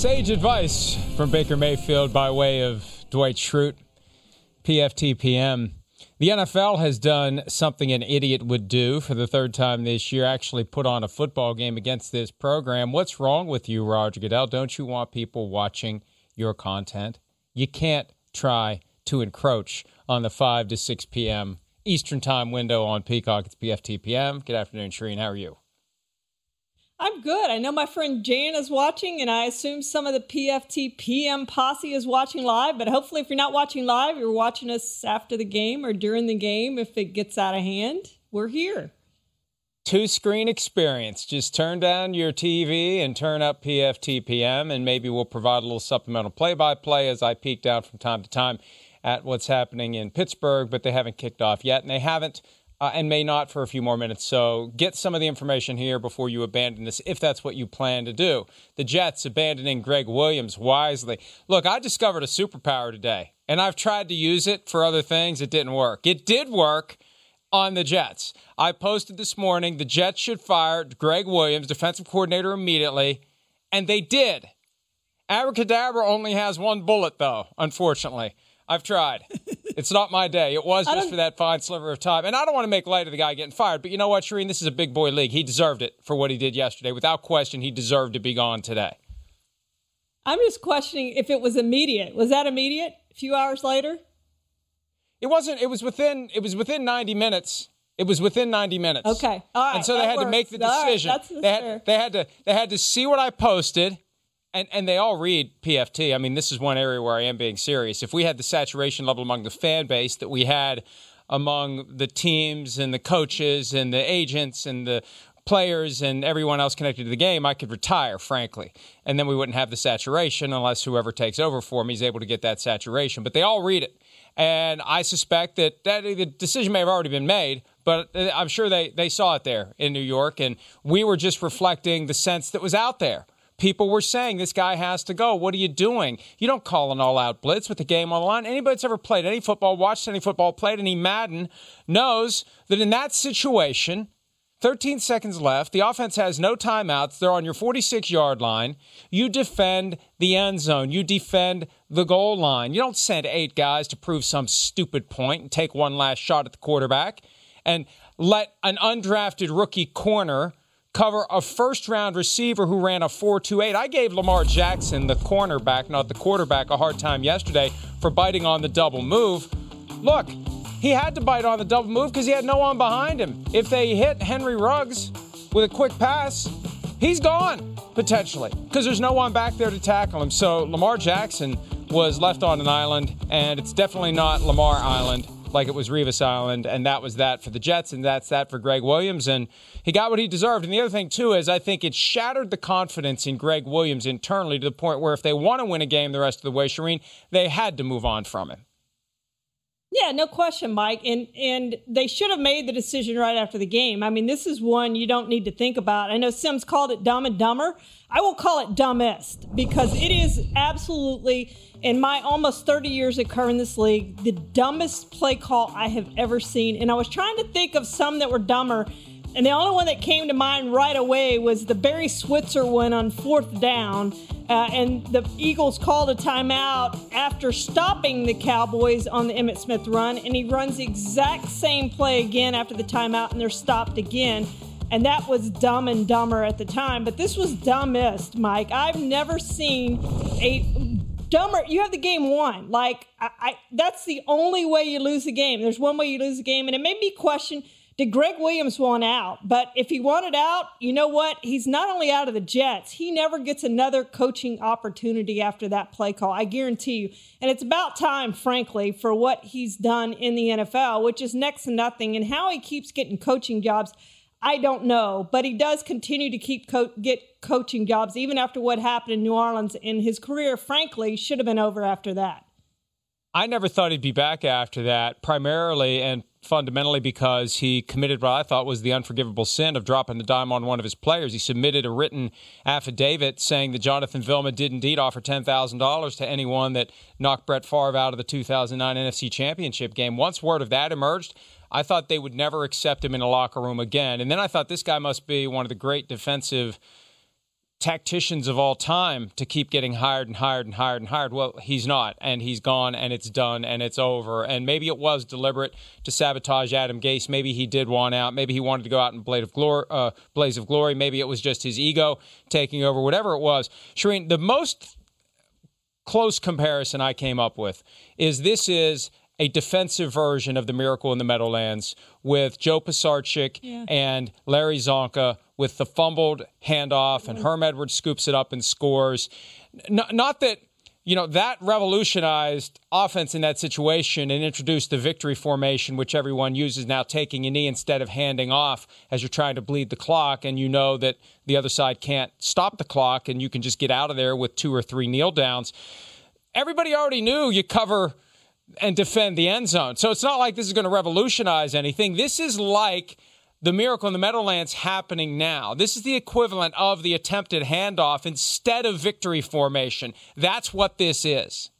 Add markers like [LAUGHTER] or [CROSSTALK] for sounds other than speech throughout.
Sage advice from Baker Mayfield by way of Dwight Schrute, PFTPM. The NFL has done something an idiot would do for the third time this year, actually put on a football game against this program. What's wrong with you, Roger Goodell? Don't you want people watching your content? You can't try to encroach on the 5 to 6 p.m. Eastern Time window on Peacock. It's PFTPM. Good afternoon, Charean. How are you? I'm good. I know my friend Jan is watching, and I assume some of the PFT PM posse is watching live. But hopefully, if you're not watching live, you're watching us after the game or during the game if it gets out of hand. We're here. Two screen experience. Just turn down your TV and turn up PFT PM, and maybe we'll provide a little supplemental play by play as I peek down from time to time at what's happening in Pittsburgh, but they haven't kicked off yet, and they haven't uh, and may not for a few more minutes. So get some of the information here before you abandon this, if that's what you plan to do. The Jets abandoning Gregg Williams wisely. Look, I discovered a superpower today, and I've tried to use it for other things. It didn't work. It did work on the Jets. I posted this morning the Jets should fire Gregg Williams, defensive coordinator, immediately, and they did. Abracadabra only has one bullet, though, unfortunately. I've tried. [LAUGHS] it's not my day. It was just for that fine sliver of time. And I don't want to make light of the guy getting fired, but you know what, Charean? This is a big boy league. He deserved it for what he did yesterday. Without question, he deserved to be gone today. I'm just questioning if it was immediate. Was that immediate? A few hours later? It wasn't. It was within. It was within 90 minutes. It was within 90 minutes. Okay. All right. And so they had works. to make the decision. Right, they, had, they had to. They had to see what I posted and and they all read PFT. I mean, this is one area where I am being serious. If we had the saturation level among the fan base that we had among the teams and the coaches and the agents and the players and everyone else connected to the game, I could retire, frankly. And then we wouldn't have the saturation unless whoever takes over for me is able to get that saturation. But they all read it. And I suspect that, that the decision may have already been made, but uh, I'm sure they, they saw it there in New York. And we were just reflecting the sense that was out there people were saying this guy has to go. What are you doing? You don't call an all out blitz with the game on the line. Anybody that's ever played any football, watched any football, played any Madden knows that in that situation, 13 seconds left. The offense has no timeouts. They're on your 46 yard line. You defend the end zone. You defend the goal line. You don't send eight guys to prove some stupid point and take one last shot at the quarterback and let an undrafted rookie corner cover a first round receiver who ran a 4.28. I gave Lamar Jackson, the cornerback, not the quarterback, a hard time yesterday for biting on the double move. Look, he had to bite on the double move because he had no one behind him. If they hit Henry Ruggs with a quick pass, he's gone potentially because there's no one back there to tackle him. So Lamar Jackson was left on an island, and it's definitely not Lamar Island like it was Revis Island, and that was that for the Jets, and that's that for Gregg Williams, and he got what he deserved. And the other thing too is I think it shattered the confidence in Gregg Williams internally to the point where if they want to win a game the rest of the way, Charean, they had to move on from him. Yeah, no question, Mike. And and they should have made the decision right after the game. I mean, this is one you don't need to think about. I know Sims called it dumb and dumber. I will call it dumbest because it is absolutely, in my almost 30 years of covering this league, the dumbest play call I have ever seen. And I was trying to think of some that were dumber. And the only one that came to mind right away was the Barry Switzer one on fourth down. Uh, and the Eagles called a timeout after stopping the Cowboys on the Emmitt Smith run. And he runs the exact same play again after the timeout, and they're stopped again. And that was dumb and dumber at the time. But this was dumbest, Mike. I've never seen a dumber. You have the game won. Like, I, I, that's the only way you lose the game. There's one way you lose the game. And it made me question did Gregg Williams want out? But if he wanted out, you know what? He's not only out of the Jets, he never gets another coaching opportunity after that play call. I guarantee you. And it's about time, frankly, for what he's done in the NFL, which is next to nothing. And how he keeps getting coaching jobs, I don't know. But he does continue to keep co- get coaching jobs even after what happened in New Orleans. And his career, frankly, should have been over after that. I never thought he'd be back after that, primarily and fundamentally because he committed what I thought was the unforgivable sin of dropping the dime on one of his players. He submitted a written affidavit saying that Jonathan Vilma did indeed offer $10,000 to anyone that knocked Brett Favre out of the 2009 NFC Championship game. Once word of that emerged, I thought they would never accept him in a locker room again. And then I thought this guy must be one of the great defensive – tacticians of all time to keep getting hired and hired and hired and hired. Well, he's not, and he's gone, and it's done, and it's over. And maybe it was deliberate to sabotage Adam Gase. Maybe he did want out. Maybe he wanted to go out in blaze of glory. Uh, blaze of glory. Maybe it was just his ego taking over. Whatever it was, Charean. The most close comparison I came up with is this is a defensive version of the Miracle in the Meadowlands with Joe Pisarcik yeah. and Larry Csonka with the fumbled handoff, and mm-hmm. Herm Edwards scoops it up and scores. N- not that you know that revolutionized offense in that situation and introduced the victory formation, which everyone uses now, taking a knee instead of handing off as you're trying to bleed the clock, and you know that the other side can't stop the clock, and you can just get out of there with two or three kneel downs. Everybody already knew you cover and defend the end zone. So it's not like this is going to revolutionize anything. This is like the miracle in the Meadowlands happening now. This is the equivalent of the attempted handoff instead of victory formation. That's what this is.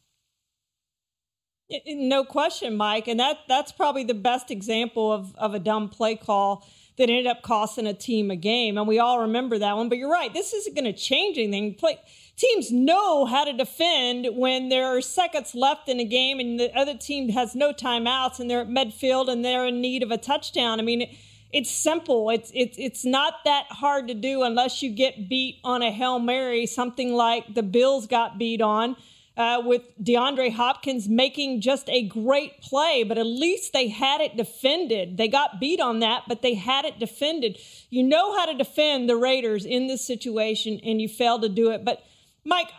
No question, Mike. And that that's probably the best example of, of a dumb play call that ended up costing a team a game. And we all remember that one. But you're right, this isn't going to change anything. Play teams know how to defend when there are seconds left in a game and the other team has no timeouts and they're at midfield and they're in need of a touchdown. I mean, it's simple. It's it's it's not that hard to do unless you get beat on a hail mary, something like the Bills got beat on. Uh, with DeAndre Hopkins making just a great play, but at least they had it defended. They got beat on that, but they had it defended. You know how to defend the Raiders in this situation, and you failed to do it. But Mike,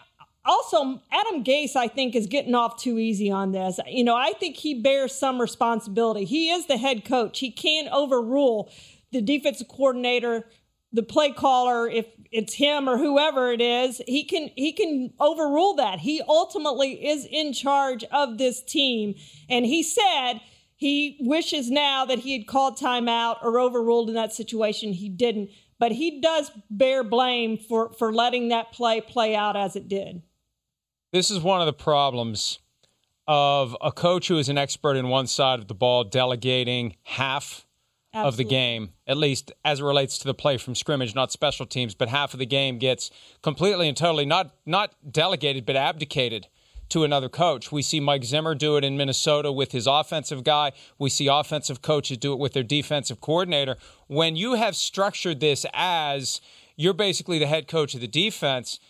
also Adam Gase, I think, is getting off too easy on this. You know, I think he bears some responsibility. He is the head coach. He can't overrule the defensive coordinator, the play caller, if it's him or whoever it is. He can he can overrule that. He ultimately is in charge of this team. And he said he wishes now that he had called timeout or overruled in that situation. He didn't but he does bear blame for, for letting that play play out as it did. This is one of the problems of a coach who is an expert in one side of the ball delegating half Absolutely. of the game, at least as it relates to the play from scrimmage, not special teams, but half of the game gets completely and totally not not delegated but abdicated to another coach. We see Mike Zimmer do it in Minnesota with his offensive guy. We see offensive coaches do it with their defensive coordinator. When you have structured this as you're basically the head coach of the defense,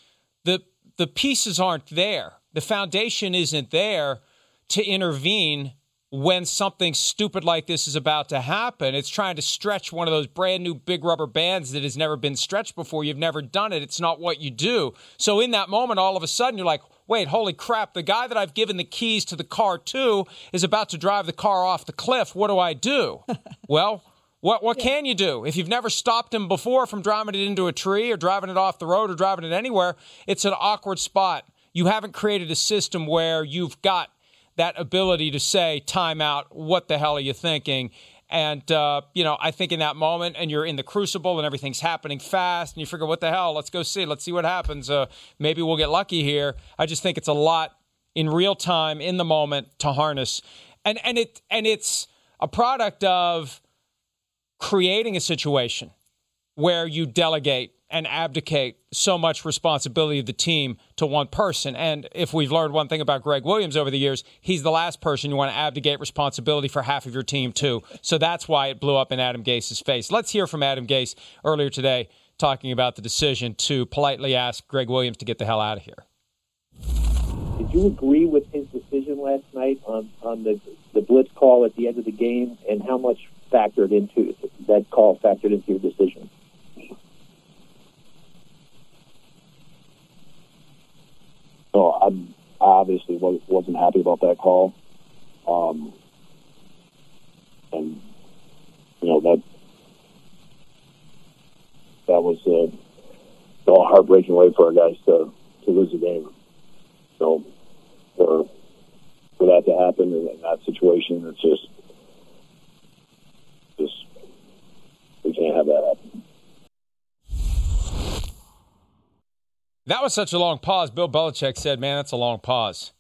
the the pieces aren't there. The foundation isn't there to intervene when something stupid like this is about to happen. It's trying to stretch one of those brand new big rubber bands that has never been stretched before. You've never done it. It's not what you do. So in that moment, all of a sudden, you're like, wait, holy crap, the guy that I've given the keys to the car to is about to drive the car off the cliff. What do I do? [LAUGHS] well, what what yeah. can you do? If you've never stopped him before from driving it into a tree or driving it off the road or driving it anywhere, it's an awkward spot. You haven't created a system where you've got that ability to say, time out, what the hell are you thinking? And, uh, you know, I think in that moment, and you're in the crucible and everything's happening fast, and you figure, what the hell? Let's go see. Let's see what happens. Uh, maybe we'll get lucky here. I just think it's a lot in real time, in the moment, to harness. And, and, it, and it's a product of creating a situation where you delegate and abdicate so much responsibility of the team to one person. And if we've learned one thing about Gregg Williams over the years, he's the last person you want to abdicate responsibility for half of your team to. So that's why it blew up in Adam Gase's face. Let's hear from Adam Gase earlier today talking about the decision to politely ask Gregg Williams to get the hell out of here. Did you agree with his decision last night on, on the, the blitz call at the end of the game and how much factored into that call factored into your decision? So I obviously was, wasn't happy about that call, um, and you know that that was a, a heartbreaking way for our guys to to lose the game. So for for that to happen in, that situation, it's just we can't have that happen. That was such a long pause. Bill Belichick said, "Man, that's a long pause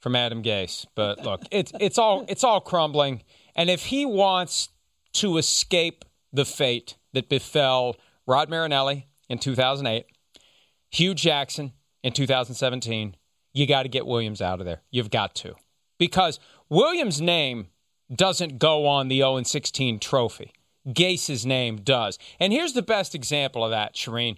from Adam Gase." But look, [LAUGHS] it's it's all it's all crumbling. And if he wants to escape the fate that befell Rod Marinelli in 2008, Hue Jackson in 2017, you got to get Williams out of there. You've got to. Because Williams' name doesn't go on the 0 16 trophy. Gase's name does. And here's the best example of that, Charean.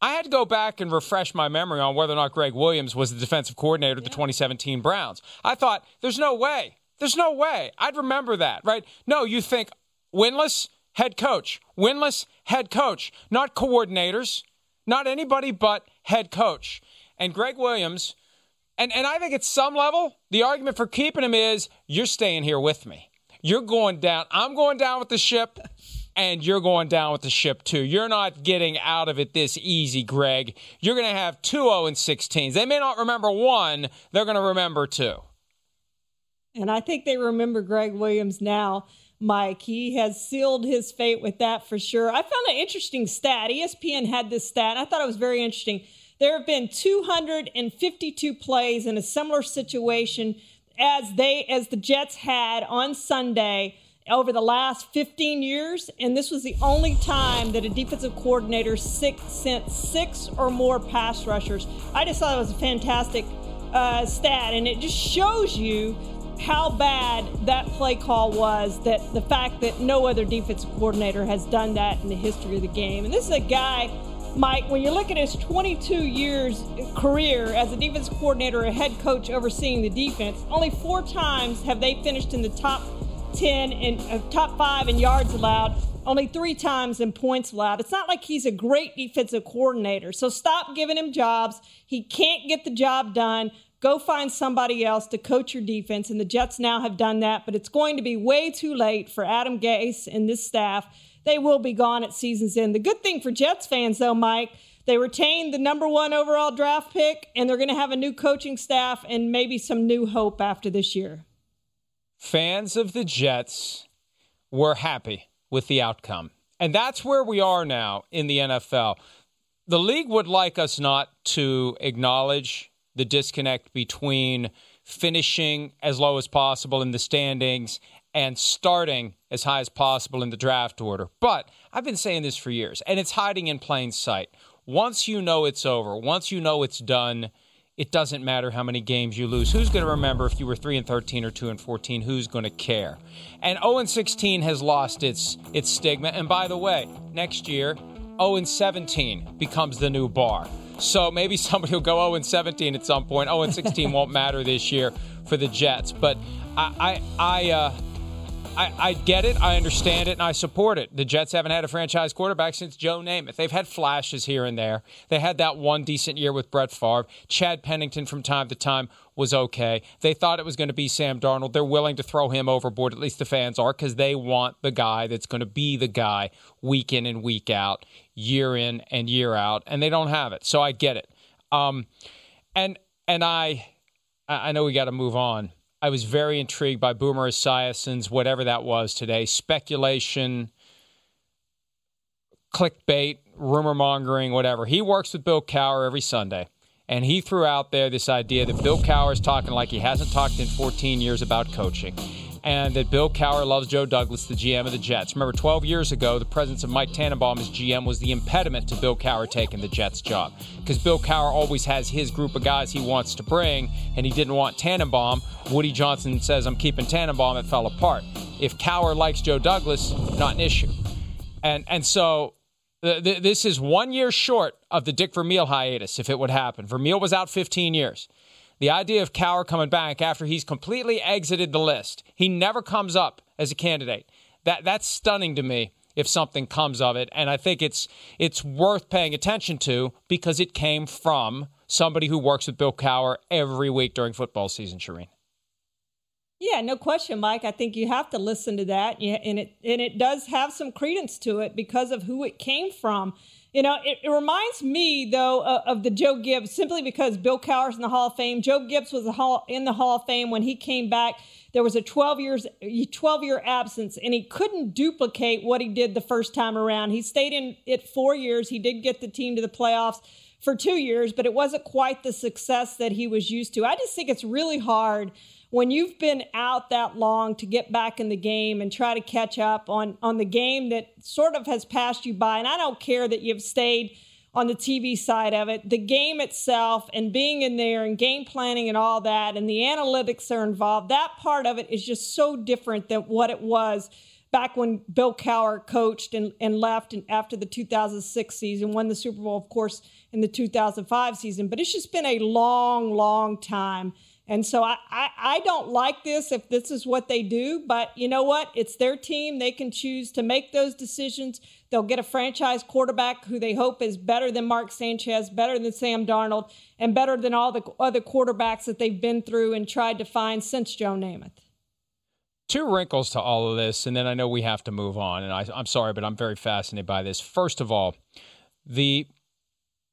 I had to go back and refresh my memory on whether or not Gregg Williams was the defensive coordinator of the 2017 Browns. I thought, there's no way. There's no way. I'd remember that, right? No, you think winless head coach, winless head coach, not coordinators, not anybody but head coach. And Gregg Williams, and, and I think at some level, the argument for keeping him is you're staying here with me. You're going down. I'm going down with the ship and you're going down with the ship too. You're not getting out of it this easy, Gregg. You're going to have two 0 and 16s. They may not remember one, they're going to remember two. And I think they remember Gregg Williams now. Mike, he has sealed his fate with that for sure. I found an interesting stat. ESPN had this stat. I thought it was very interesting. There have been 252 plays in a similar situation as they as the Jets had on Sunday over the last 15 years, and this was the only time that a defensive coordinator six, sent six or more pass rushers. I just thought it was a fantastic uh, stat, and it just shows you how bad that play call was. That the fact that no other defensive coordinator has done that in the history of the game, and this is a guy. Mike, when you look at his 22 years career as a defense coordinator, a head coach overseeing the defense, only four times have they finished in the top 10 and uh, top five in yards allowed, only three times in points allowed. It's not like he's a great defensive coordinator. So stop giving him jobs. He can't get the job done. Go find somebody else to coach your defense. And the Jets now have done that, but it's going to be way too late for Adam Gase and this staff. They will be gone at season's end. The good thing for Jets fans, though, Mike, they retained the number one overall draft pick, and they're going to have a new coaching staff and maybe some new hope after this year fans of the Jets were happy with the outcome. And that's where we are now in the NFL. The league would like us not to acknowledge the disconnect between finishing as low as possible in the standings and starting as high as possible in the draft order. But I've been saying this for years, and it's hiding in plain sight. Once you know it's over, once you know it's done, it doesn't matter how many games you lose. Who's going to remember if you were 3 and 13 or 2 and 14? Who's going to care? And 0 and 16 has lost its its stigma. And by the way, next year 0 and 17 becomes the new bar. So maybe [LAUGHS] somebody will go 0 and 17 at some point. 0 and 16 [LAUGHS] won't matter this year for the Jets. But I I I, uh, I, I get it, I understand it, and I support it. The Jets haven't had a franchise quarterback since Joe Namath. They've had flashes here and there. They had that one decent year with Brett Favre. Chad Pennington from time to time was okay. They thought it was going to be Sam Darnold. They're willing to throw him overboard, at least the fans are, because they want the guy that's going to be the guy week in and week out, year in and year out, and they don't have it. So I get it. Um, and and I I know we got to move on I was very intrigued by Boomer Esiason's whatever that was today speculation, clickbait, rumor mongering, whatever. He works with Bill Cowher every Sunday. And he threw out there this idea that Bill Cowher is talking like he hasn't talked in 14 years about coaching and that Bill Cowher loves Joe Douglas, the GM of the Jets. Remember, 12 years ago, the presence of Mike Tannenbaum as GM was the impediment to Bill Cowher taking the Jets job because Bill Cowher always has his group of guys he wants to bring, and he didn't want Tannenbaum. Woody Johnson says, I'm keeping Tannenbaum. It fell apart. If Cowher likes Joe Douglas, not an issue. And, and so this is one year short of the Dick Vermeil hiatus, if it would happen. Vermeil was out 15 years. The idea of Cowher coming back after he's completely exited the list, he never comes up as a candidate. That that's stunning to me if something comes of it, and I think it's it's worth paying attention to because it came from somebody who works with Bill Cowher every week during football season, Charean. Yeah, no question, Mike. I think you have to listen to that, and it and it does have some credence to it because of who it came from. You know, it, it reminds me though uh, of the Joe Gibbs simply because Bill Cowher's in the Hall of Fame. Joe Gibbs was in the Hall of Fame when he came back. There was a 12 years 12 year absence, and he couldn't duplicate what he did the first time around. He stayed in it four years. He did get the team to the playoffs for two years, but it wasn't quite the success that he was used to. I just think it's really hard when you've been out that long to get back in the game and try to catch up on on the game that sort of has passed you by and I don't care that you've stayed on the TV side of it the game itself and being in there and game planning and all that and the analytics are involved that part of it is just so different than what it was back when Bill Cowher coached and, and left and after the 2006 season won the Super Bowl of course in the 2005 season. But it's just been a long long time and so I, I, I, don't like this if this is what they do, but you know what? It's their team. They can choose to make those decisions. They'll get a franchise quarterback who they hope is better than Mark Sanchez, better than Sam Darnold, and better than all the other quarterbacks that they've been through and tried to find since Joe Namath. Two wrinkles to all of this, and then I know we have to move on. And I, I'm sorry, but I'm very fascinated by this. First of all, the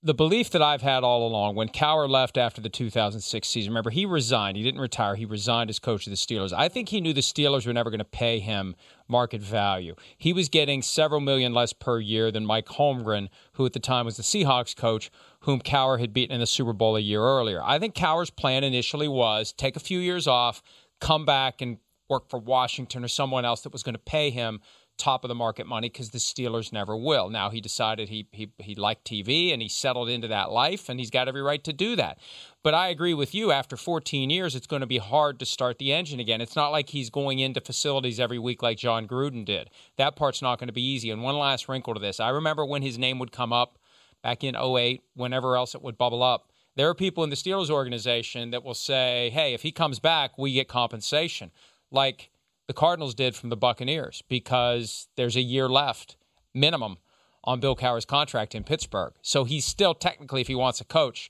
the belief that I've had all along when Cowher left after the 2006 season, remember, he resigned. He didn't retire. He resigned as coach of the Steelers. I think he knew the Steelers were never going to pay him market value. He was getting several million less per year than Mike Holmgren, who at the time was the Seahawks coach, whom Cowher had beaten in the Super Bowl a year earlier. I think Cowher's plan initially was take a few years off, come back and work for Washington or someone else that was going to pay him top of the market money because the Steelers never will. Now he decided he, he he liked TV and he settled into that life and he's got every right to do that. But I agree with you. After 14 years, it's going to be hard to start the engine again. It's not like he's going into facilities every week like Jon Gruden did. That part's not going to be easy. And one last wrinkle to this: I remember when his name would come up back in 08, whenever else it would bubble up. There are people in the Steelers organization that will say, "Hey, if he comes back, we get compensation." Like the Cardinals did from the Buccaneers because there's a year left minimum on Bill Cowher's contract in Pittsburgh. So he's still technically, if he wants a coach,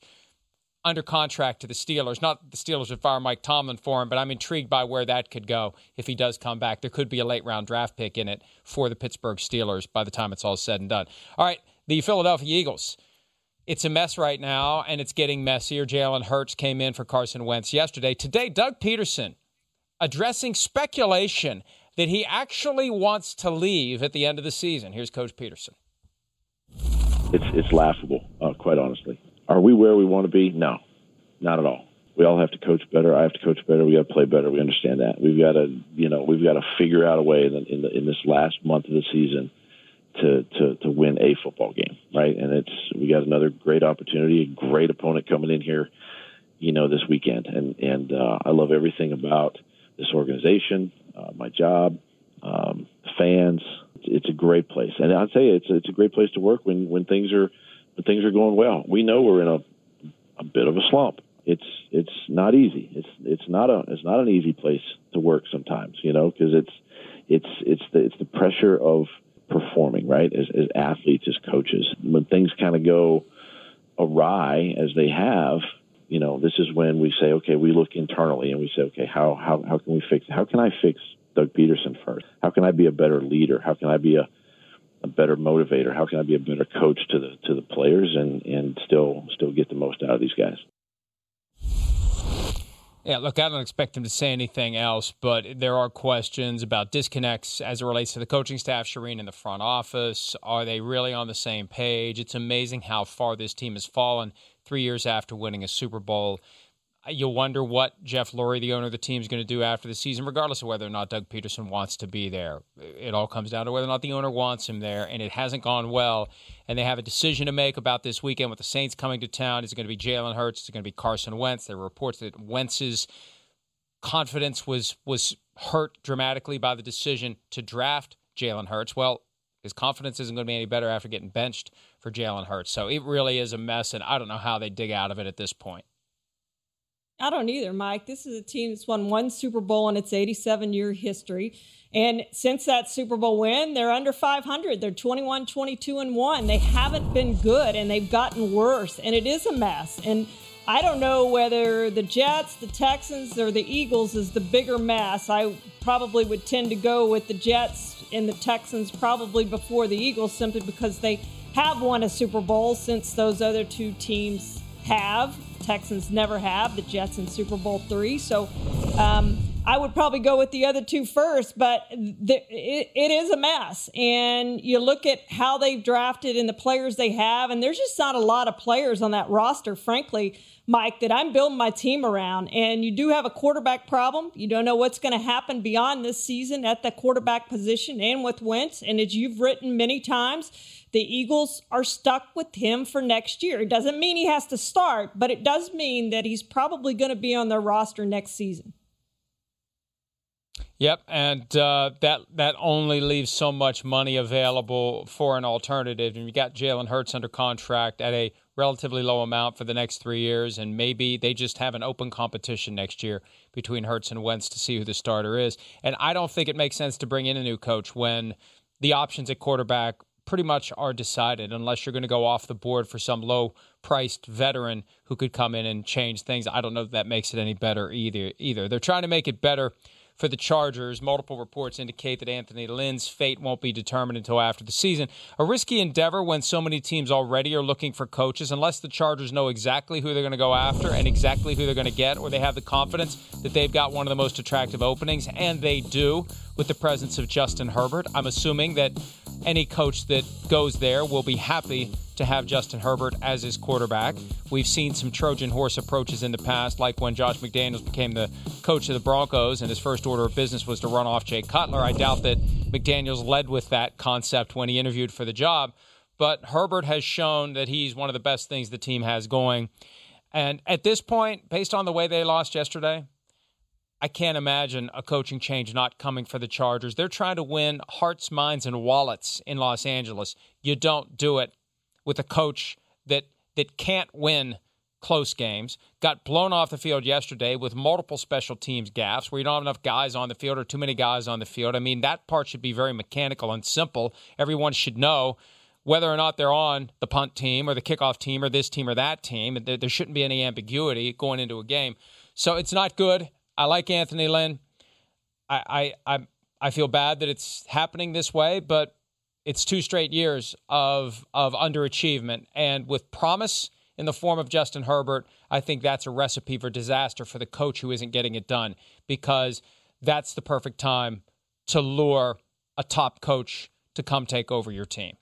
under contract to the Steelers. Not the Steelers would fire Mike Tomlin for him, but I'm intrigued by where that could go if he does come back. There could be a late round draft pick in it for the Pittsburgh Steelers by the time it's all said and done. All right, the Philadelphia Eagles. It's a mess right now, and it's getting messier. Jalen Hurts came in for Carson Wentz yesterday. Today, Doug Pederson addressing speculation that he actually wants to leave at the end of the season. Here's Coach Pederson. It's it's laughable, uh, quite honestly. Are we where we want to be? No, not at all. We all have to coach better. I have to coach better. We got to play better. We understand that. We've got to, you know, we've got to figure out a way in, the, in, the, in this last month of the season to, to to win a football game, right? And it's we got another great opportunity, a great opponent coming in here, you know, this weekend. And and uh, I love everything about this organization, uh, my job, um, fans. It's a great place, and I'd say it's it's a great place to work when when things are when things are going well. We know we're in a a bit of a slump. It's it's not easy. It's it's not a it's not an easy place to work sometimes, you know, because it's it's it's the it's the pressure of performing, right? As, as athletes, as coaches, when things kind of go awry as they have, you know, this is when we say, okay, we look internally and we say, okay, how how how can we fix? How can I fix Doug Pederson first? How can I be a better leader? How can I be a a better motivator? How can I be a better coach to the to the players and and still still get the most out of these guys? Yeah, look, I don't expect him to say anything else, but there are questions about disconnects as it relates to the coaching staff, Charean, in the front office. Are they really on the same page? It's amazing how far this team has fallen three years after winning a Super Bowl. You'll wonder what Jeff Lurie, the owner of the team, is going to do after the season, regardless of whether or not Doug Pederson wants to be there. It all comes down to whether or not the owner wants him there, and it hasn't gone well. And they have a decision to make about this weekend with the Saints coming to town. Is it going to be Jalen Hurts? Is it going to be Carson Wentz? There were reports that Wentz's confidence was was hurt dramatically by the decision to draft Jalen Hurts. Well, his confidence isn't going to be any better after getting benched for Jalen Hurts. So it really is a mess, and I don't know how they dig out of it at this point. I don't either, Mike. This is a team that's won one Super Bowl in its 87 year history. And since that Super Bowl win, they're under 500. They're 21, 22, and 1. They haven't been good and they've gotten worse. And it is a mess. And I don't know whether the Jets, the Texans, or the Eagles is the bigger mess. I probably would tend to go with the Jets and the Texans probably before the Eagles simply because they have won a Super Bowl since those other two teams have. Texans never have, the Jets in Super Bowl three. So um, I would probably go with the other two first, but the, it, it is a mess. And you look at how they've drafted and the players they have, and there's just not a lot of players on that roster, frankly, Mike, that I'm building my team around. And you do have a quarterback problem. You don't know what's going to happen beyond this season at the quarterback position and with Wentz. And as you've written many times, the Eagles are stuck with him for next year. It doesn't mean he has to start, but it does mean that he's probably going to be on their roster next season. Yep, and uh, that that only leaves so much money available for an alternative. And you got Jalen Hurts under contract at a relatively low amount for the next three years, and maybe they just have an open competition next year between Hurts and Wentz to see who the starter is. And I don't think it makes sense to bring in a new coach when the options at quarterback pretty much are decided unless you're going to go off the board for some low priced veteran who could come in and change things. I don't know if that makes it any better either either. They're trying to make it better for the Chargers. Multiple reports indicate that Anthony Lynn's fate won't be determined until after the season. A risky endeavor when so many teams already are looking for coaches, unless the Chargers know exactly who they're going to go after and exactly who they're going to get, or they have the confidence that they've got one of the most attractive openings, and they do with the presence of Justin Herbert. I'm assuming that any coach that goes there will be happy to have Justin Herbert as his quarterback. We've seen some Trojan horse approaches in the past, like when Josh McDaniels became the coach of the Broncos and his first order of business was to run off Jay Cutler. I doubt that McDaniels led with that concept when he interviewed for the job, but Herbert has shown that he's one of the best things the team has going. And at this point, based on the way they lost yesterday, I can't imagine a coaching change not coming for the Chargers. They're trying to win hearts, minds, and wallets in Los Angeles. You don't do it with a coach that that can't win close games. Got blown off the field yesterday with multiple special teams gaffes where you don't have enough guys on the field or too many guys on the field. I mean, that part should be very mechanical and simple. Everyone should know whether or not they're on the punt team or the kickoff team or this team or that team. There, there shouldn't be any ambiguity going into a game. So it's not good. I like Anthony Lynn. I, I, I, I feel bad that it's happening this way, but it's two straight years of of underachievement, and with promise in the form of Justin Herbert, I think that's a recipe for disaster for the coach who isn't getting it done because that's the perfect time to lure a top coach to come take over your team.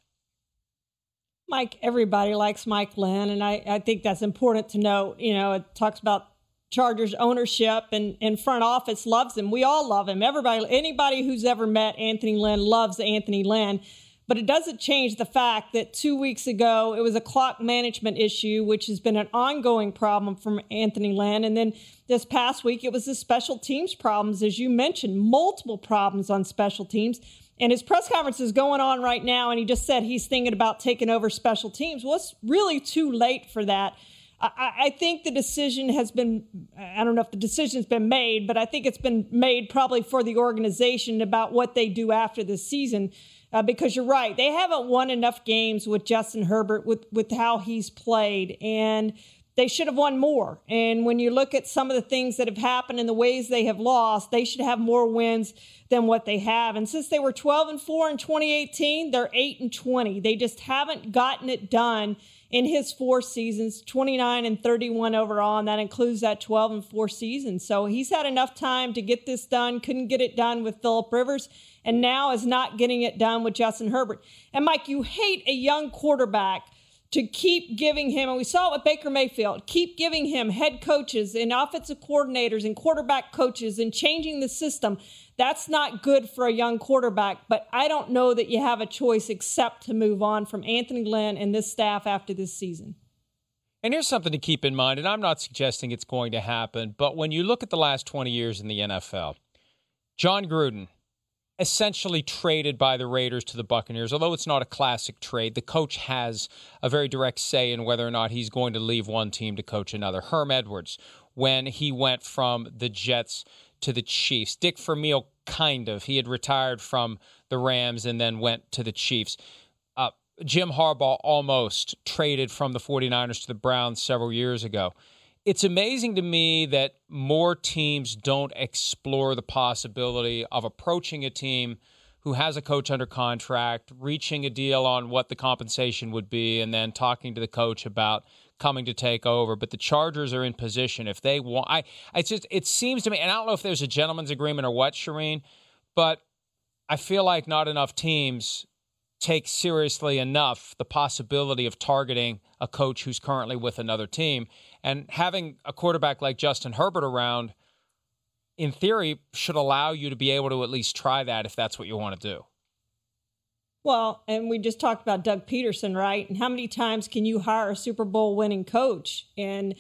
Mike, everybody likes Mike Lynn, and I, I think that's important to note. You know, it talks about Chargers ownership and, and front office loves him. We all love him. Everybody, anybody who's ever met Anthony Lynn loves Anthony Lynn. But it doesn't change the fact that two weeks ago it was a clock management issue, which has been an ongoing problem from Anthony Lynn. And then this past week it was the special teams problems, as you mentioned, multiple problems on special teams. And his press conference is going on right now, and he just said he's thinking about taking over special teams. Well, it's really too late for that. I, think the decision has been, I don't know if the decision's been made, but I think it's been made probably for the organization about what they do after the season uh, because you're right. They haven't won enough games with Justin Herbert with, with how he's played. And they should have won more. And when you look at some of the things that have happened and the ways they have lost, they should have more wins than what they have. And since they were 12 and 4 in 2018, they're 8 and 20. They just haven't gotten it done in his four seasons, 29 and 31 overall, and that includes that 12 and 4 season. So he's had enough time to get this done, couldn't get it done with Philip Rivers, and now is not getting it done with Justin Herbert. And Mike, you hate a young quarterback to keep giving him, and we saw it with Baker Mayfield, keep giving him head coaches and offensive coordinators and quarterback coaches and changing the system. That's not good for a young quarterback, but I don't know that you have a choice except to move on from Anthony Lynn and this staff after this season. And here's something to keep in mind, and I'm not suggesting it's going to happen, but when you look at the last 20 years in the NFL, Jon Gruden, essentially traded by the Raiders to the Buccaneers. Although it's not a classic trade, the coach has a very direct say in whether or not he's going to leave one team to coach another. Herm Edwards when he went from the Jets to the Chiefs. Dick Vermeil, kind of. He had retired from the Rams and then went to the Chiefs. Uh, Jim Harbaugh almost traded from the 49ers to the Browns several years ago. It's amazing to me that more teams don't explore the possibility of approaching a team who has a coach under contract, reaching a deal on what the compensation would be, and then talking to the coach about coming to take over. But the Chargers are in position if they want. I, I just it seems to me, and I don't know if there's a gentleman's agreement or what, Charean, but I feel like not enough teams take seriously enough the possibility of targeting a coach who's currently with another team and having a quarterback like Justin Herbert around in theory should allow you to be able to at least try that if that's what you want to do. Well, and we just talked about Doug Pederson, right? And how many times can you hire a Super Bowl winning coach? And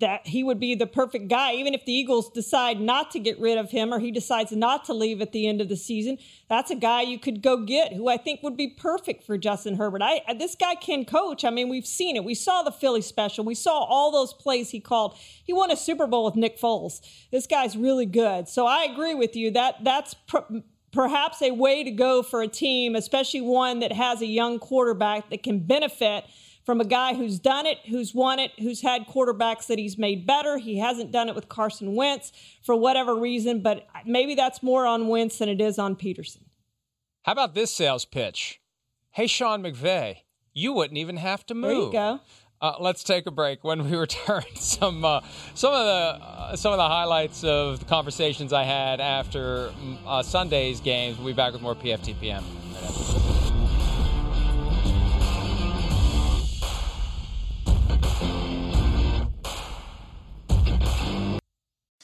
that he would be the perfect guy, even if the Eagles decide not to get rid of him or he decides not to leave at the end of the season. That's a guy you could go get who I think would be perfect for Justin Herbert. I this guy can coach. I mean, we've seen it. We saw the Philly special. We saw all those plays he called. He won a Super Bowl with Nick Foles. This guy's really good. So I agree with you. That that's. perhaps a way to go for a team, especially one that has a young quarterback that can benefit from a guy who's done it, who's won it, who's had quarterbacks that he's made better. He hasn't done it with Carson Wentz for whatever reason, but maybe that's more on Wentz than it is on Pederson. How about this sales pitch? Hey, Sean McVay, you wouldn't even have to move. There you go. Uh, let's take a break. When we [LAUGHS] return, some uh, some of the uh, some of the highlights of the conversations I had after mm, uh, Sunday's games. We'll be back with more PFTPM.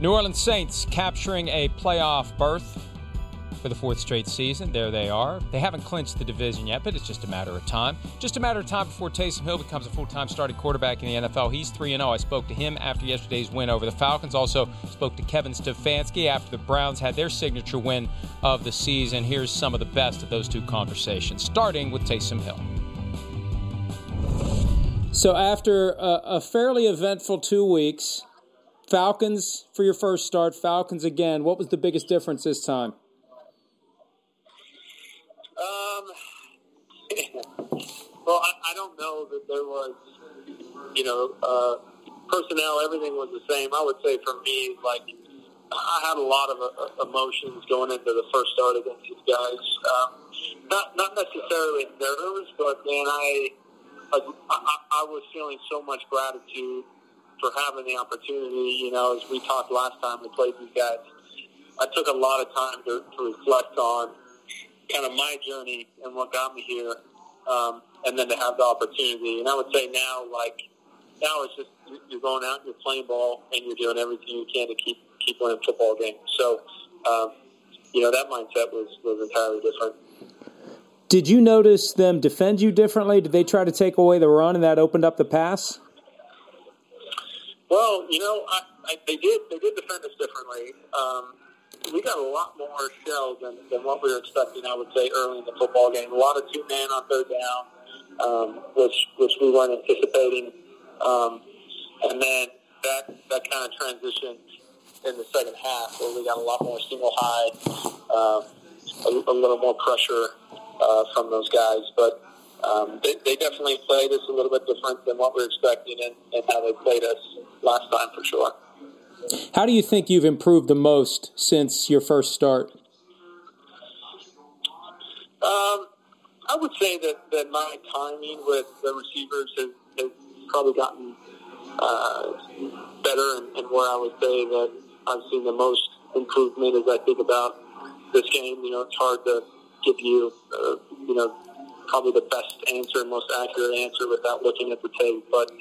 New Orleans Saints capturing a playoff berth for the fourth straight season. There they are. They haven't clinched the division yet, but it's just a matter of time. Just a matter of time before Taysom Hill becomes a full time starting quarterback in the NFL. He's 3 0. I spoke to him after yesterday's win over the Falcons. Also spoke to Kevin Stefanski after the Browns had their signature win of the season. Here's some of the best of those two conversations, starting with Taysom Hill. So, after a, a fairly eventful two weeks, Falcons for your first start, Falcons again. What was the biggest difference this time? Um, [LAUGHS] well, I, I don't know that there was, you know, uh, personnel. Everything was the same. I would say for me, like I had a lot of uh, emotions going into the first start against these guys. Um, not not necessarily nerves, but man, I, I I was feeling so much gratitude for having the opportunity. You know, as we talked last time we played these guys, I took a lot of time to, to reflect on kind of my journey and what got me here, um, and then to have the opportunity. And I would say now, like now, it's just you're going out, you're playing ball, and you're doing everything you can to keep keep winning football games. So, um, you know, that mindset was was entirely different. Did you notice them defend you differently? Did they try to take away the run and that opened up the pass? Well, you know, I, I, they did. They did defend us differently. Um, we got a lot more shells than, than what we were expecting. I would say early in the football game, a lot of two man on third down, um, which which we weren't anticipating. Um, and then that that kind of transitioned in the second half, where we got a lot more single high, uh, a, a little more pressure uh, from those guys, but um, they, they definitely played us a little bit different than what we were expecting and, and how they played us last time for sure. How do you think you've improved the most since your first start? Um, I would say that, that my timing with the receivers has, has probably gotten uh, better, and, and where I would say that I've seen the most improvement as I think about this game. You know, it's hard to give you, uh, you know, probably the best answer, most accurate answer without looking at the tape. But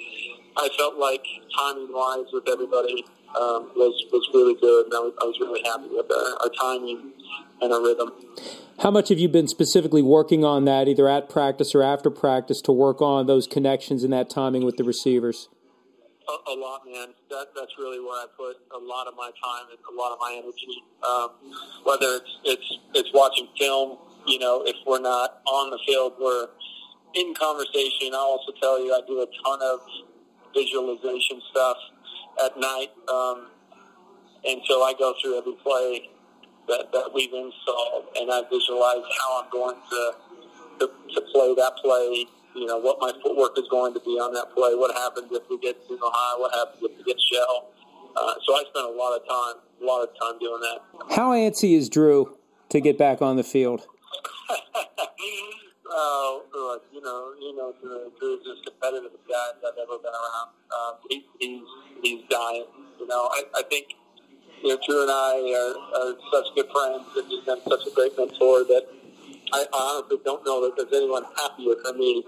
I felt like timing wise with everybody um, was was really good, and I was, I was really happy with our, our timing and our rhythm. How much have you been specifically working on that, either at practice or after practice, to work on those connections and that timing with the receivers? A, a lot, man. That that's really where I put a lot of my time and a lot of my energy. Um, whether it's it's it's watching film, you know, if we're not on the field, we're in conversation. I'll also tell you, I do a ton of visualization stuff at night, um, and so I go through every play that, that we've installed, and I visualize how I'm going to, to to play that play. You know what my footwork is going to be on that play. What happens if we get single high? What happens if we get shell? Uh, so I spent a lot of time, a lot of time doing that. How antsy is Drew to get back on the field? [LAUGHS] Oh, look, you know, you know, Drew's as competitive a guy I've ever been around. Um, he, he's he's dying. You know, I, I think you know Drew and I are, are such good friends, and he's been such a great mentor that I, I honestly don't know that there's anyone happier for me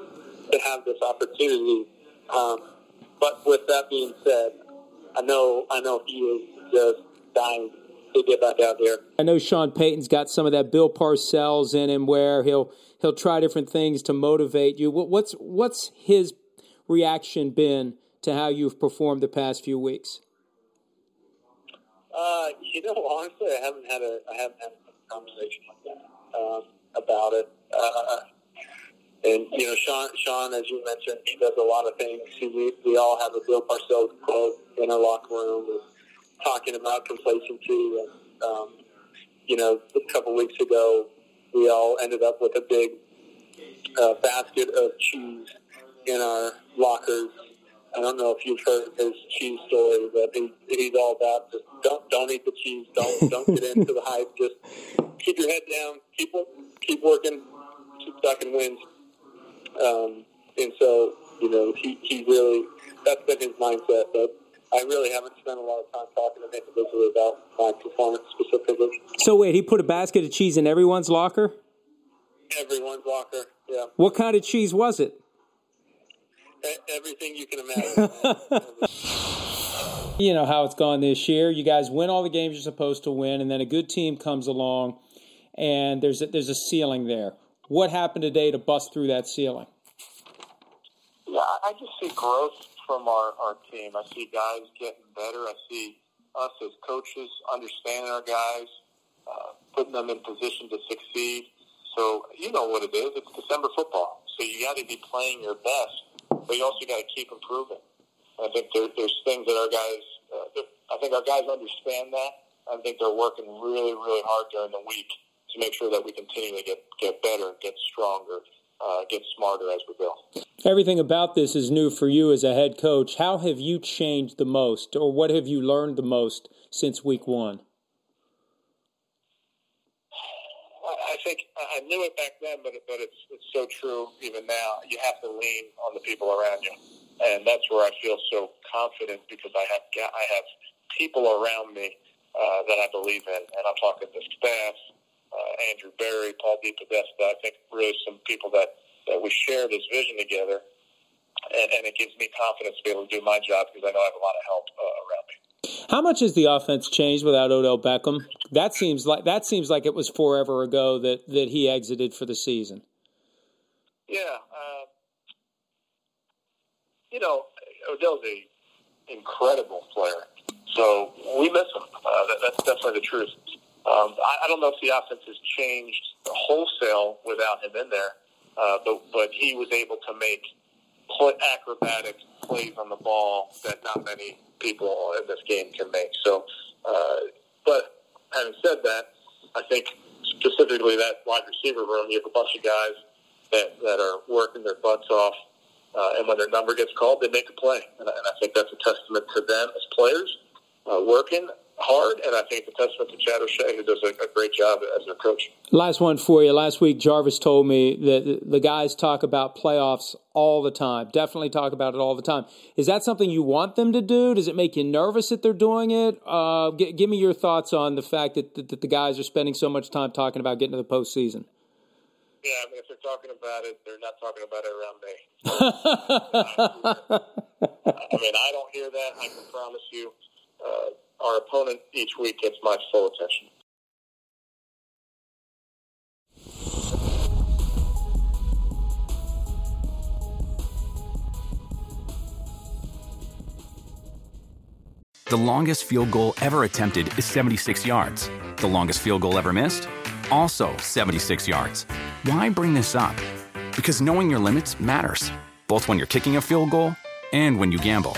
to have this opportunity. Um, but with that being said, I know I know he is just dying to get back out there. I know Sean Payton's got some of that Bill Parcells in him, where he'll he'll try different things to motivate you. What's what's his reaction been to how you've performed the past few weeks? Uh, you know, honestly, I haven't had a I haven't had a conversation like that um, about it. Uh, and you know, Sean, Sean, as you mentioned, he does a lot of things. We we all have a Bill Parcells quote in our locker room, talking about complacency. And um, you know, a couple weeks ago, we all ended up with a big uh, basket of cheese in our lockers. I don't know if you've heard his cheese story, but he, he's all about just don't don't eat the cheese, don't don't get into the hype, just keep your head down, keep keep working, keep stacking wins. Um, and so, you know, he, he really that's been his mindset. But I really haven't spent a lot of time talking to him individually about my performance specifically. So wait, he put a basket of cheese in everyone's locker? Everyone's locker, yeah. What kind of cheese was it? Everything you can [LAUGHS] imagine. you know how it's gone this year. You guys win all the games you're supposed to win, and then a good team comes along, and there's a, there's a ceiling there. What happened today to bust through that ceiling? Yeah, I just see growth from our, our team. I see guys getting better. I see us as coaches understanding our guys, uh, putting them in position to succeed. So you know what it is. It's December football. So you got to be playing your best, but you also got to keep improving. I think there, there's things that our guys. Uh, I think our guys understand that. I think they're working really, really hard during the week to make sure that we continue to get get better, get stronger, uh, get smarter as we go. Everything about this is new for you as a head coach. How have you changed the most, or what have you learned the most since week one? I think I knew it back then, but but it's it's so true even now. You have to lean on the people around you, and that's where I feel so confident because I have I have people around me uh, that I believe in, and I'm talking the staff, uh, Andrew Berry, Paul DePodesta. I think really some people that, that we share this vision together, and, and it gives me confidence to be able to do my job because I know I have a lot of help uh, around me. How much has the offense changed without Odell Beckham? That seems like that seems like it was forever ago that, that he exited for the season. Yeah, uh, you know, Odell's a incredible player, so we miss him. Uh, that, that's definitely the truth. Um, I, I don't know if the offense has changed wholesale without him in there, uh, but but he was able to make play, acrobatic plays on the ball that not many people in this game can make. So, uh, but having said that, I think specifically that wide receiver room, you have a bunch of guys that that are working their butts off. Uh, and when their number gets called, they make a play, and, and I think that's a testament to them as players uh, working hard, and I think a testament to Chad O'Shea, who does a, a, great job as their coach. Last one for you. Last week, Jarvis told me that the guys talk about playoffs all the time. Definitely talk about it all the time. Is that something you want them to do? Does it make you nervous that they're doing it? Uh, g- give me your thoughts on the fact that, that, that the guys are spending so much time talking about getting to the postseason. Yeah, I mean, if they're talking about it, they're not talking about it around me. [LAUGHS] I mean, I don't hear that. I can promise you, uh, our opponent each week gets my full attention. The longest field goal ever attempted is 76 yards. The longest field goal ever missed? Also 76 yards. Why bring this up? Because knowing your limits matters, both when you're kicking a field goal and when you gamble.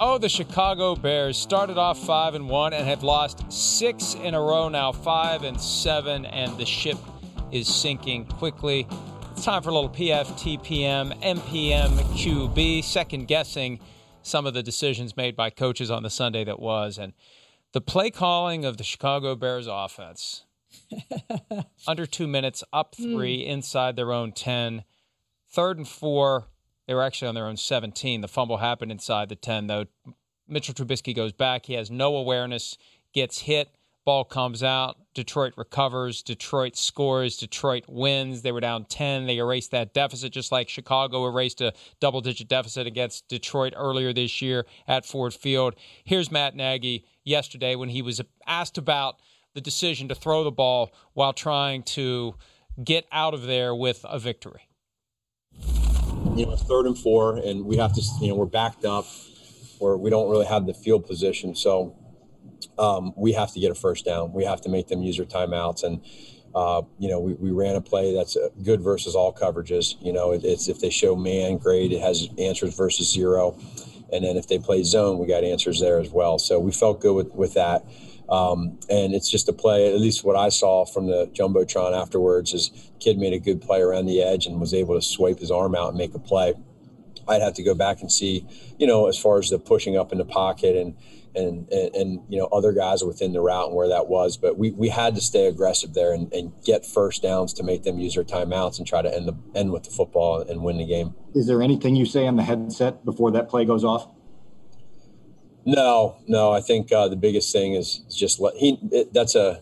Oh, the Chicago Bears started off five and one and have lost six in a row now, five and seven, and the ship is sinking quickly. It's time for a little PFTPM, MPM, QB, second guessing some of the decisions made by coaches on the Sunday that was, and the play calling of the Chicago Bears offense. [LAUGHS] Under two minutes, up three, hmm. inside their own 10. Third and four, they were actually on their own 17. The fumble happened inside the 10, though. Mitchell Trubisky goes back. He has no awareness, gets hit. Ball comes out. Detroit recovers. Detroit scores. Detroit wins. They were down 10. They erased that deficit, just like Chicago erased a double digit deficit against Detroit earlier this year at Ford Field. Here's Matt Nagy yesterday when he was asked about the decision to throw the ball while trying to get out of there with a victory you know, third and four, and we have to, you know, we're backed up, or we don't really have the field position, so um, we have to get a first down. We have to make them use their timeouts, and uh, you know, we, we ran a play that's good versus all coverages. You know, it, it's if they show man, great. It has answers versus zero, and then if they play zone, we got answers there as well. So we felt good with with that. Um, and it's just a play, at least what I saw from the Jumbotron afterwards, is kid made a good play around the edge and was able to swipe his arm out and make a play. I'd have to go back and see, you know, as far as the pushing up in the pocket and, and, and, and, you know, other guys within the route and where that was. But we, we had to stay aggressive there and, and get first downs to make them use their timeouts and try to end the end with the football and win the game. Is there anything you say on the headset before that play goes off? No, no. I think uh, the biggest thing is just let he. It, that's a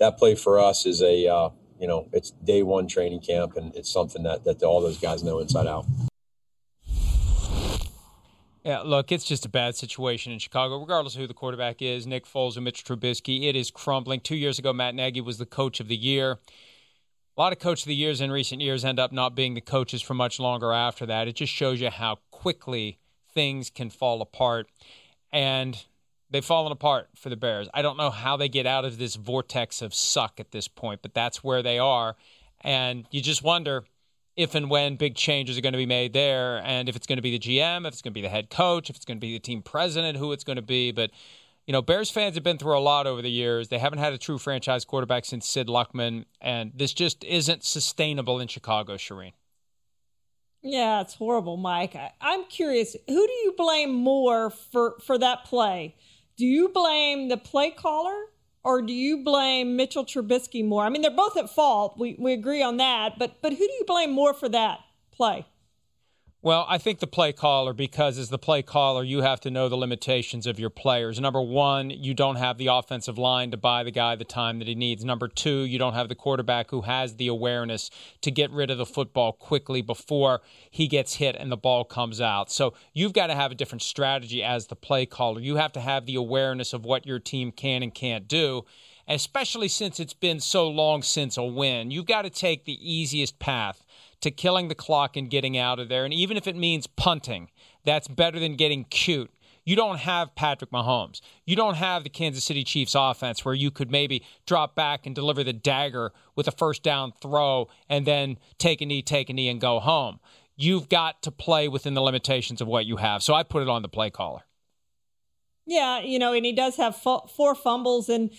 that play for us is a uh, you know it's day one training camp and it's something that that all those guys know inside out. Yeah, look, it's just a bad situation in Chicago, regardless of who the quarterback is, Nick Foles or Mitch Trubisky. It is crumbling. Two years ago, Matt Nagy was the coach of the year. A lot of coach of the years in recent years end up not being the coaches for much longer after that. It just shows you how quickly things can fall apart and they've fallen apart for the Bears. I don't know how they get out of this vortex of suck at this point, but that's where they are. And you just wonder if and when big changes are going to be made there, and if it's going to be the GM, if it's going to be the head coach, if it's going to be the team president, who it's going to be. But you know, Bears fans have been through a lot over the years. They haven't had a true franchise quarterback since Sid Luckman, and this just isn't sustainable in Chicago, Charean. Yeah, it's horrible, Mike. I, am curious, who do you blame more for for that play? Do you blame the play caller or do you blame Mitchell Trubisky more? I mean, they're both at fault. We we agree on that, but but who do you blame more for that play? Well, I think the play caller, because as the play caller, you have to know the limitations of your players. Number one, you don't have the offensive line to buy the guy the time that he needs. Number two, you don't have the quarterback who has the awareness to get rid of the football quickly before he gets hit and the ball comes out. So you've got to have a different strategy as the play caller. You have to have the awareness of what your team can and can't do especially since it's been so long since a win. You've got to take the easiest path to killing the clock and getting out of there. And even if it means punting, that's better than getting cute. You don't have Patrick Mahomes. You don't have the Kansas City Chiefs offense where you could maybe drop back and deliver the dagger with a first down throw and then take a knee, take a knee, and go home. You've got to play within the limitations of what you have. So I put it on the play caller. Yeah, you know, and he does have four fumbles and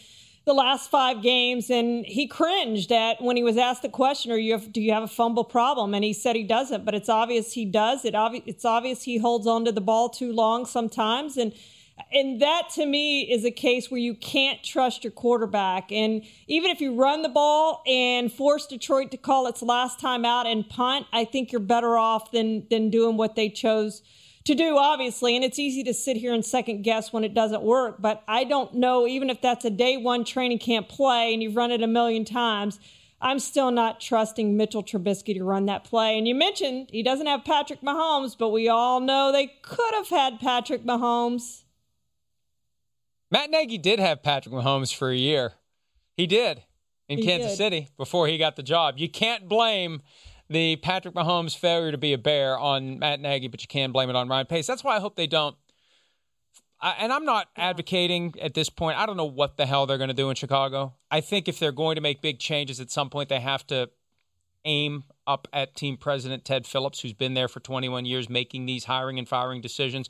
the last five games, and he cringed at when he was asked the question, "Are you have, do you have a fumble problem?" And he said he doesn't, but it's obvious he does. It obvi- it's obvious he holds onto the ball too long sometimes, and and that to me is a case where you can't trust your quarterback. And even if you run the ball and force Detroit to call its last time out and punt, I think you're better off than than doing what they chose to do, obviously. And it's easy to sit here and second guess when it doesn't work. But I don't know, even if that's a day one training camp play and you've run it a million times, I'm still not trusting Mitchell Trubisky to run that play. And you mentioned he doesn't have Patrick Mahomes, but we all know they could have had Patrick Mahomes. Matt Nagy did have Patrick Mahomes for a year. He did in He Kansas did. City before he got the job. You can't blame the Patrick Mahomes failure to be a bear on Matt Nagy, but you can blame it on Ryan Pace. That's why I hope they don't. I, and I'm not advocating at this point. I don't know what the hell they're going to do in Chicago. I think if they're going to make big changes at some point, they have to aim up at team president Ted Phillips, who's been there for 21 years, making these hiring and firing decisions.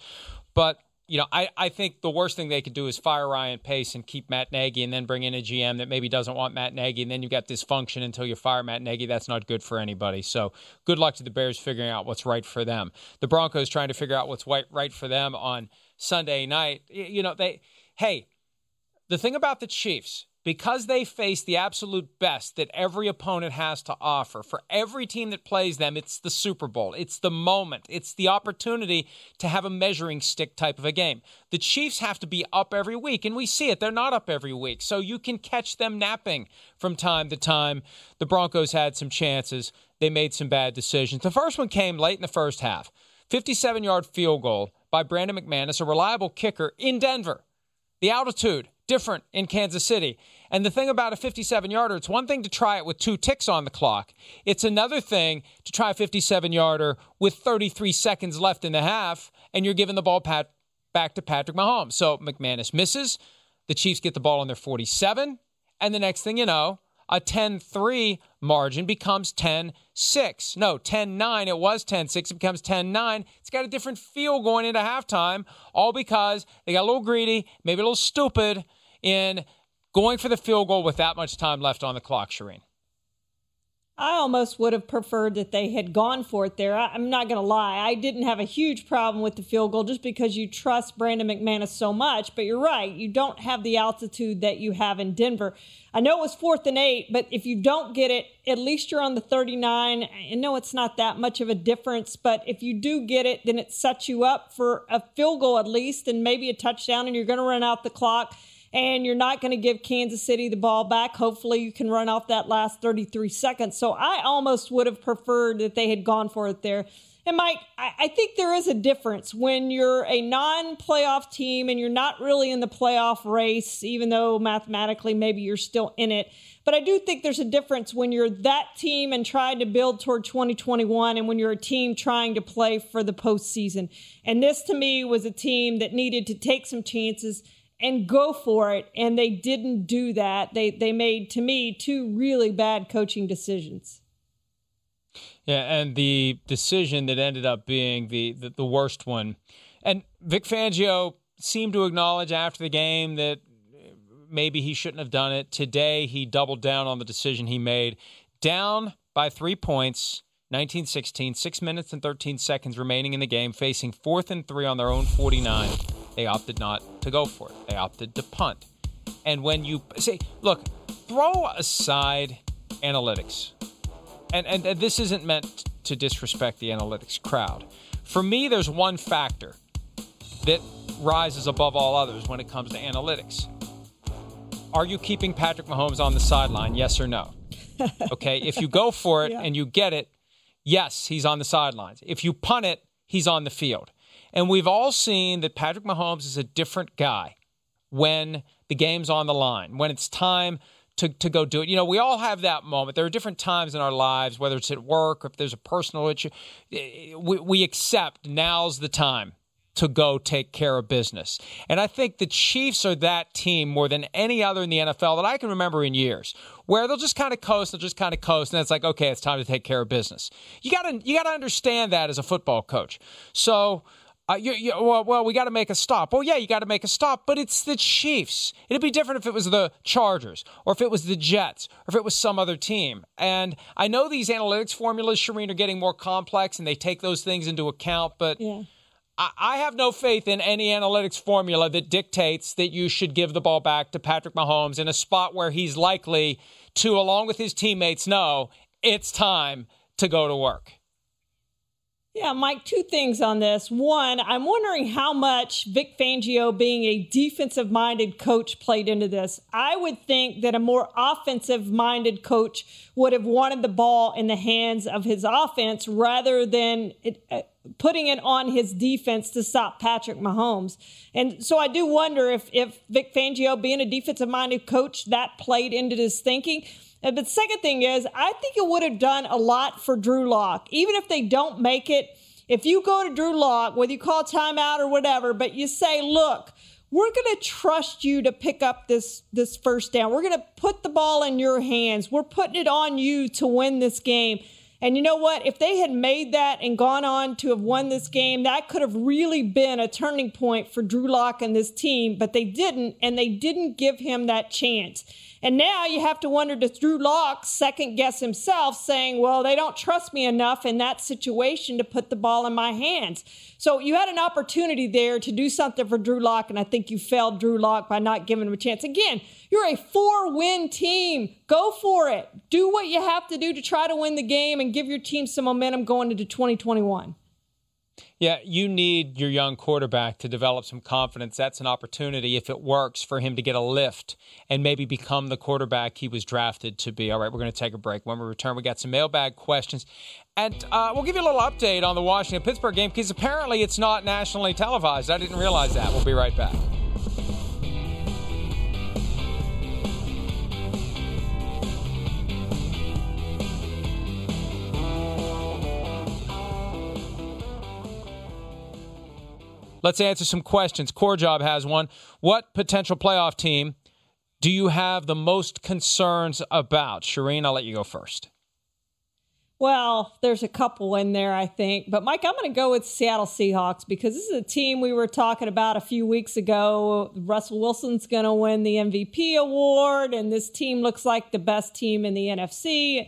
But you know, I, I think the worst thing they could do is fire Ryan Pace and keep Matt Nagy and then bring in a GM that maybe doesn't want Matt Nagy. And then you've got dysfunction until you fire Matt Nagy. That's not good for anybody. So good luck to the Bears figuring out what's right for them. The Broncos trying to figure out what's right, right for them on Sunday night. You know, they, hey, the thing about the Chiefs, because they face the absolute best that every opponent has to offer, for every team that plays them, it's the Super Bowl. It's the moment. It's the opportunity to have a measuring stick type of a game. The Chiefs have to be up every week, and we see it. They're not up every week. So you can catch them napping from time to time. The Broncos had some chances. They made some bad decisions. The first one came late in the first half 57 yard field goal by Brandon McManus, a reliable kicker in Denver. The altitude, different in Kansas City. And the thing about a 57 yarder, it's one thing to try it with two ticks on the clock. It's another thing to try a 57 yarder with 33 seconds left in the half, and you're giving the ball pat- back to Patrick Mahomes. So McManus misses. The Chiefs get the ball on their 47. And the next thing you know, a 10 3 margin becomes 10 6. No, 10 9. It was 10 6. It becomes 10 9. It's got a different feel going into halftime, all because they got a little greedy, maybe a little stupid in going for the field goal with that much time left on the clock, Charean. I almost would have preferred that they had gone for it there. I, I'm not going to lie. I didn't have a huge problem with the field goal just because you trust Brandon McManus so much. But you're right. You don't have the altitude that you have in Denver. I know it was fourth and eight, but if you don't get it, at least you're on the 39. I know it's not that much of a difference, but if you do get it, then it sets you up for a field goal at least and maybe a touchdown, and you're going to run out the clock and you're not going to give Kansas City the ball back. Hopefully, you can run off that last 33 seconds. So I almost would have preferred that they had gone for it there. And Mike, I, think there is a difference when you're a non playoff team and you're not really in the playoff race, even though mathematically maybe you're still in it. But I do think there's a difference when you're that team and trying to build toward 2021 and when you're a team trying to play for the postseason. And this to me was a team that needed to take some chances and go for it and they didn't do that they they made to me two really bad coaching decisions Yeah, and the decision that ended up being the, the, the worst one. And Vic Fangio seemed to acknowledge after the game that maybe he shouldn't have done it. Today, he doubled down on the decision he made. Down by three points, 1916, six minutes and 13 seconds remaining in the game, facing fourth and three on their own 49. They opted not to go for it, they opted to punt. And when you say, look, throw aside analytics and, and and this isn't meant to disrespect the analytics crowd. For me, there's one factor that rises above all others when it comes to analytics. Are you keeping Patrick Mahomes on the sideline? Yes or no? [LAUGHS] Okay, if you go for it Yeah. and you get it, yes, he's on the sidelines. If you punt it, he's on the field. And we've all seen that Patrick Mahomes is a different guy when the game's on the line, when it's time to, to go do it. You know, we all have that moment. There are different times in our lives, whether it's at work or if there's a personal issue, eh, we, we accept now's the time to go take care of business. And I think the Chiefs are that team more than any other in the NFL that I can remember in years, where they'll just kind of coast, they'll just kind of coast, and it's like, okay, it's time to take care of business. You gotta you gotta understand that as a football coach. So uh, you, you, well, well, we got to make a stop. Well, yeah, you got to make a stop, but it's the Chiefs. It'd be different if it was the Chargers or if it was the Jets or if it was some other team. And I know these analytics formulas, Charean, are getting more complex and they take those things into account, but Yeah. I, I have no faith in any analytics formula that dictates that you should give the ball back to Patrick Mahomes in a spot where he's likely to, along with his teammates, know it's time to go to work. Yeah, Mike, two things on this. One, I'm wondering how much Vic Fangio being a defensive minded coach played into this. I would think that a more offensive minded coach would have wanted the ball in the hands of his offense rather than it, uh, putting it on his defense to stop Patrick Mahomes. And so I do wonder if, if Vic Fangio, being a defensive minded coach, that played into his thinking. Uh, But the second thing is, I think it would have done a lot for Drew Lock, even if they don't make it. If you go to Drew Lock, whether you call timeout or whatever, but you say, look, we're going to trust you to pick up this this first down. We're going to put the ball in your hands. We're putting it on you to win this game. And you know what? If they had made that and gone on to have won this game, that could have really been a turning point for Drew Lock and this team, but they didn't, and they didn't give him that chance. And now you have to wonder does Drew Lock second guess himself, saying, well, they don't trust me enough in that situation to put the ball in my hands. So you had an opportunity there to do something for Drew Lock, and I think you failed Drew Lock by not giving him a chance. Again, you're a four win team. Go for it. Do what you have to do to try to win the game and give your team some momentum going into 2021. Yeah, you need your young quarterback to develop some confidence. That's an opportunity, if it works, for him to get a lift and maybe become the quarterback he was drafted to be. All right, we're going to take a break. When we return, we got some mailbag questions. And uh, we'll give you a little update on the Washington Pittsburgh game because apparently it's not nationally televised. I didn't realize that. We'll be right back. Let's answer some questions. Core Job has one. What potential playoff team do you have the most concerns about? Charean, I'll let you go first. Well, there's a couple in there, I think. But, Mike, I'm going to go with Seattle Seahawks because this is a team we were talking about a few weeks ago. Russell Wilson's going to win the MVP award, and this team looks like the best team in the NFC.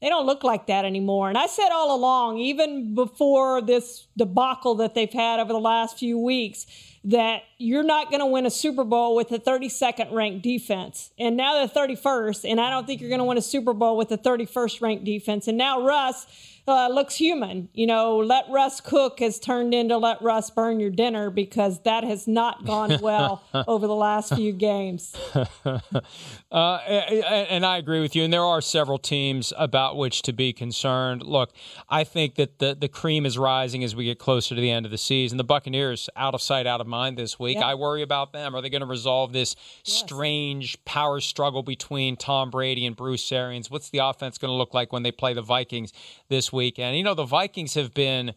They don't look like that anymore. And I said all along, even before this debacle that they've had over the last few weeks, that you're not going to win a Super Bowl with a 32nd ranked defense. And now they're 31st, and I don't think you're going to win a Super Bowl with a 31st ranked defense. And now Russ uh, looks human. You know, let Russ cook has turned into let Russ burn your dinner because that has not gone [LAUGHS] well over the last few games. [LAUGHS] Uh, and I agree with you. And there are several teams about which to be concerned. Look, I think that the, the cream is rising as we get closer to the end of the season. The Buccaneers, out of sight, out of mind this week. I worry about them. Are they going to resolve this strange power struggle between Tom Brady and Bruce Arians? What's the offense going to look like when they play the Vikings this weekend? You know, the Vikings have been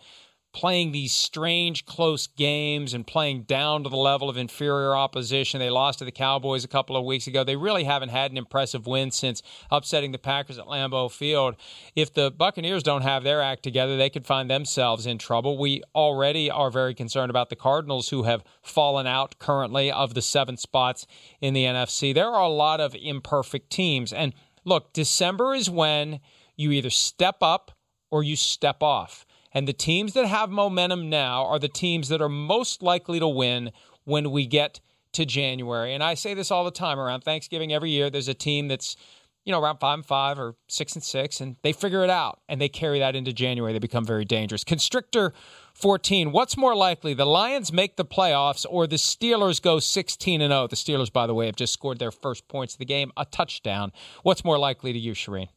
playing these strange close games and playing down to the level of inferior opposition. They lost to the Cowboys a couple of weeks ago. They really haven't had an impressive win since upsetting the Packers at Lambeau Field. If the Buccaneers don't have their act together, they could find themselves in trouble. We already are very concerned about the Cardinals who have fallen out currently of the seven spots in the NFC. There are a lot of imperfect teams. And look, December is when you either step up or you step off. And the teams that have momentum now are the teams that are most likely to win when we get to January. And I say this all the time around Thanksgiving every year. There's a team that's, you know, around five and five or six and six, and they figure it out and they carry that into January. They become very dangerous. Constrictor 14. What's more likely? The Lions make the playoffs or the Steelers go 16 and 0? The Steelers, by the way, have just scored their first points of the game, a touchdown. What's more likely to you, Charean?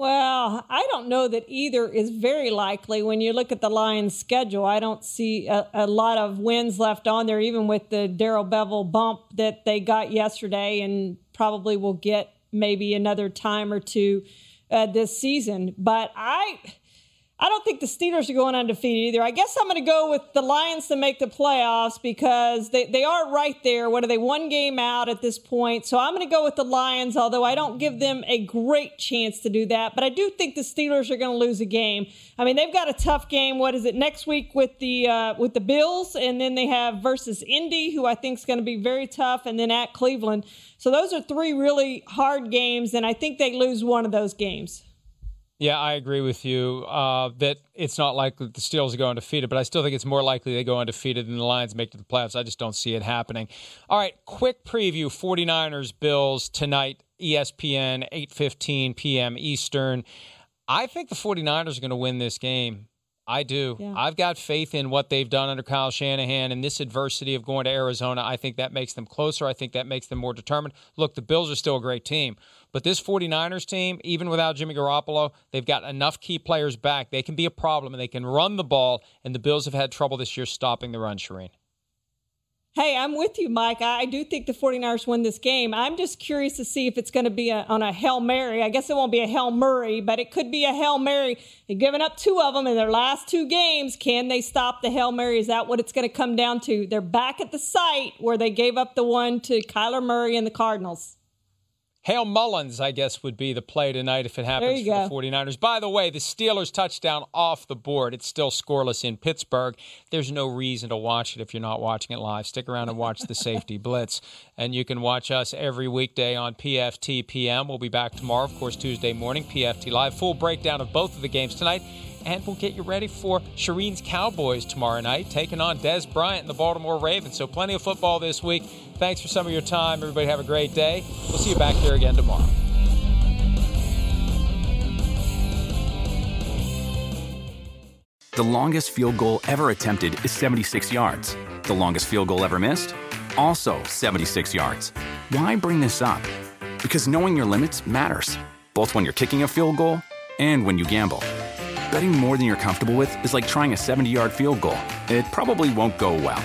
Well, I don't know that either is very likely. When you look at the Lions' schedule, I don't see a, a lot of wins left on there, even with the Darrell Bevell bump that they got yesterday, and probably will get maybe another time or two uh, this season. But I. I don't think the Steelers are going undefeated either. I guess I'm going to go with the Lions to make the playoffs because they, they are right there. What are they? One game out at this point. So I'm going to go with the Lions, although I don't give them a great chance to do that. But I do think the Steelers are going to lose a game. I mean, they've got a tough game. What is it next week with the uh, with the Bills, and then they have versus Indy, who I think is going to be very tough, and then at Cleveland. So those are three really hard games, and I think they lose one of those games. Yeah, I agree with you uh, that it's not likely the Steelers go undefeated, but I still think it's more likely they go undefeated than the Lions make to the playoffs. I just don't see it happening. All right, quick preview 49ers Bills tonight, ESPN, 8:15 p.m. Eastern. I think the 49ers are going to win this game. I do. Yeah. I've got faith in what they've done under Kyle Shanahan and this adversity of going to Arizona. I think that makes them closer. I think that makes them more determined. Look, the Bills are still a great team, but this 49ers team, even without Jimmy Garoppolo, they've got enough key players back. They can be a problem and they can run the ball, and the Bills have had trouble this year stopping the run, Charean. Hey, I'm with you, Mike. I do think the 49ers win this game. I'm just curious to see if it's going to be a, on a Hail Mary. I guess it won't be a Hail Murray, but it could be a Hail Mary. They've given up two of them in their last two games. Can they stop the Hail Mary? Is that what it's going to come down to? They're back at the site where they gave up the one to Kyler Murray and the Cardinals. Hail Mullens, I guess, would be the play tonight if it happens for go. the 49ers. By the way, the Steelers touchdown off the board. It's still scoreless in Pittsburgh. There's no reason to watch it if you're not watching it live. Stick around and watch the safety [LAUGHS] blitz. And you can watch us every weekday on PFT PM. We'll be back tomorrow, of course, Tuesday morning, PFT Live. Full breakdown of both of the games tonight and we'll get you ready for Charean's Cowboys tomorrow night, taking on Dez Bryant and the Baltimore Ravens. So plenty of football this week. Thanks for some of your time. Everybody have a great day. We'll see you back here again tomorrow. The longest field goal ever attempted is 76 yards. The longest field goal ever missed? Also 76 yards. Why bring this up? Because knowing your limits matters, both when you're kicking a field goal and when you gamble. Betting more than you're comfortable with is like trying a 70 yard field goal. It probably won't go well.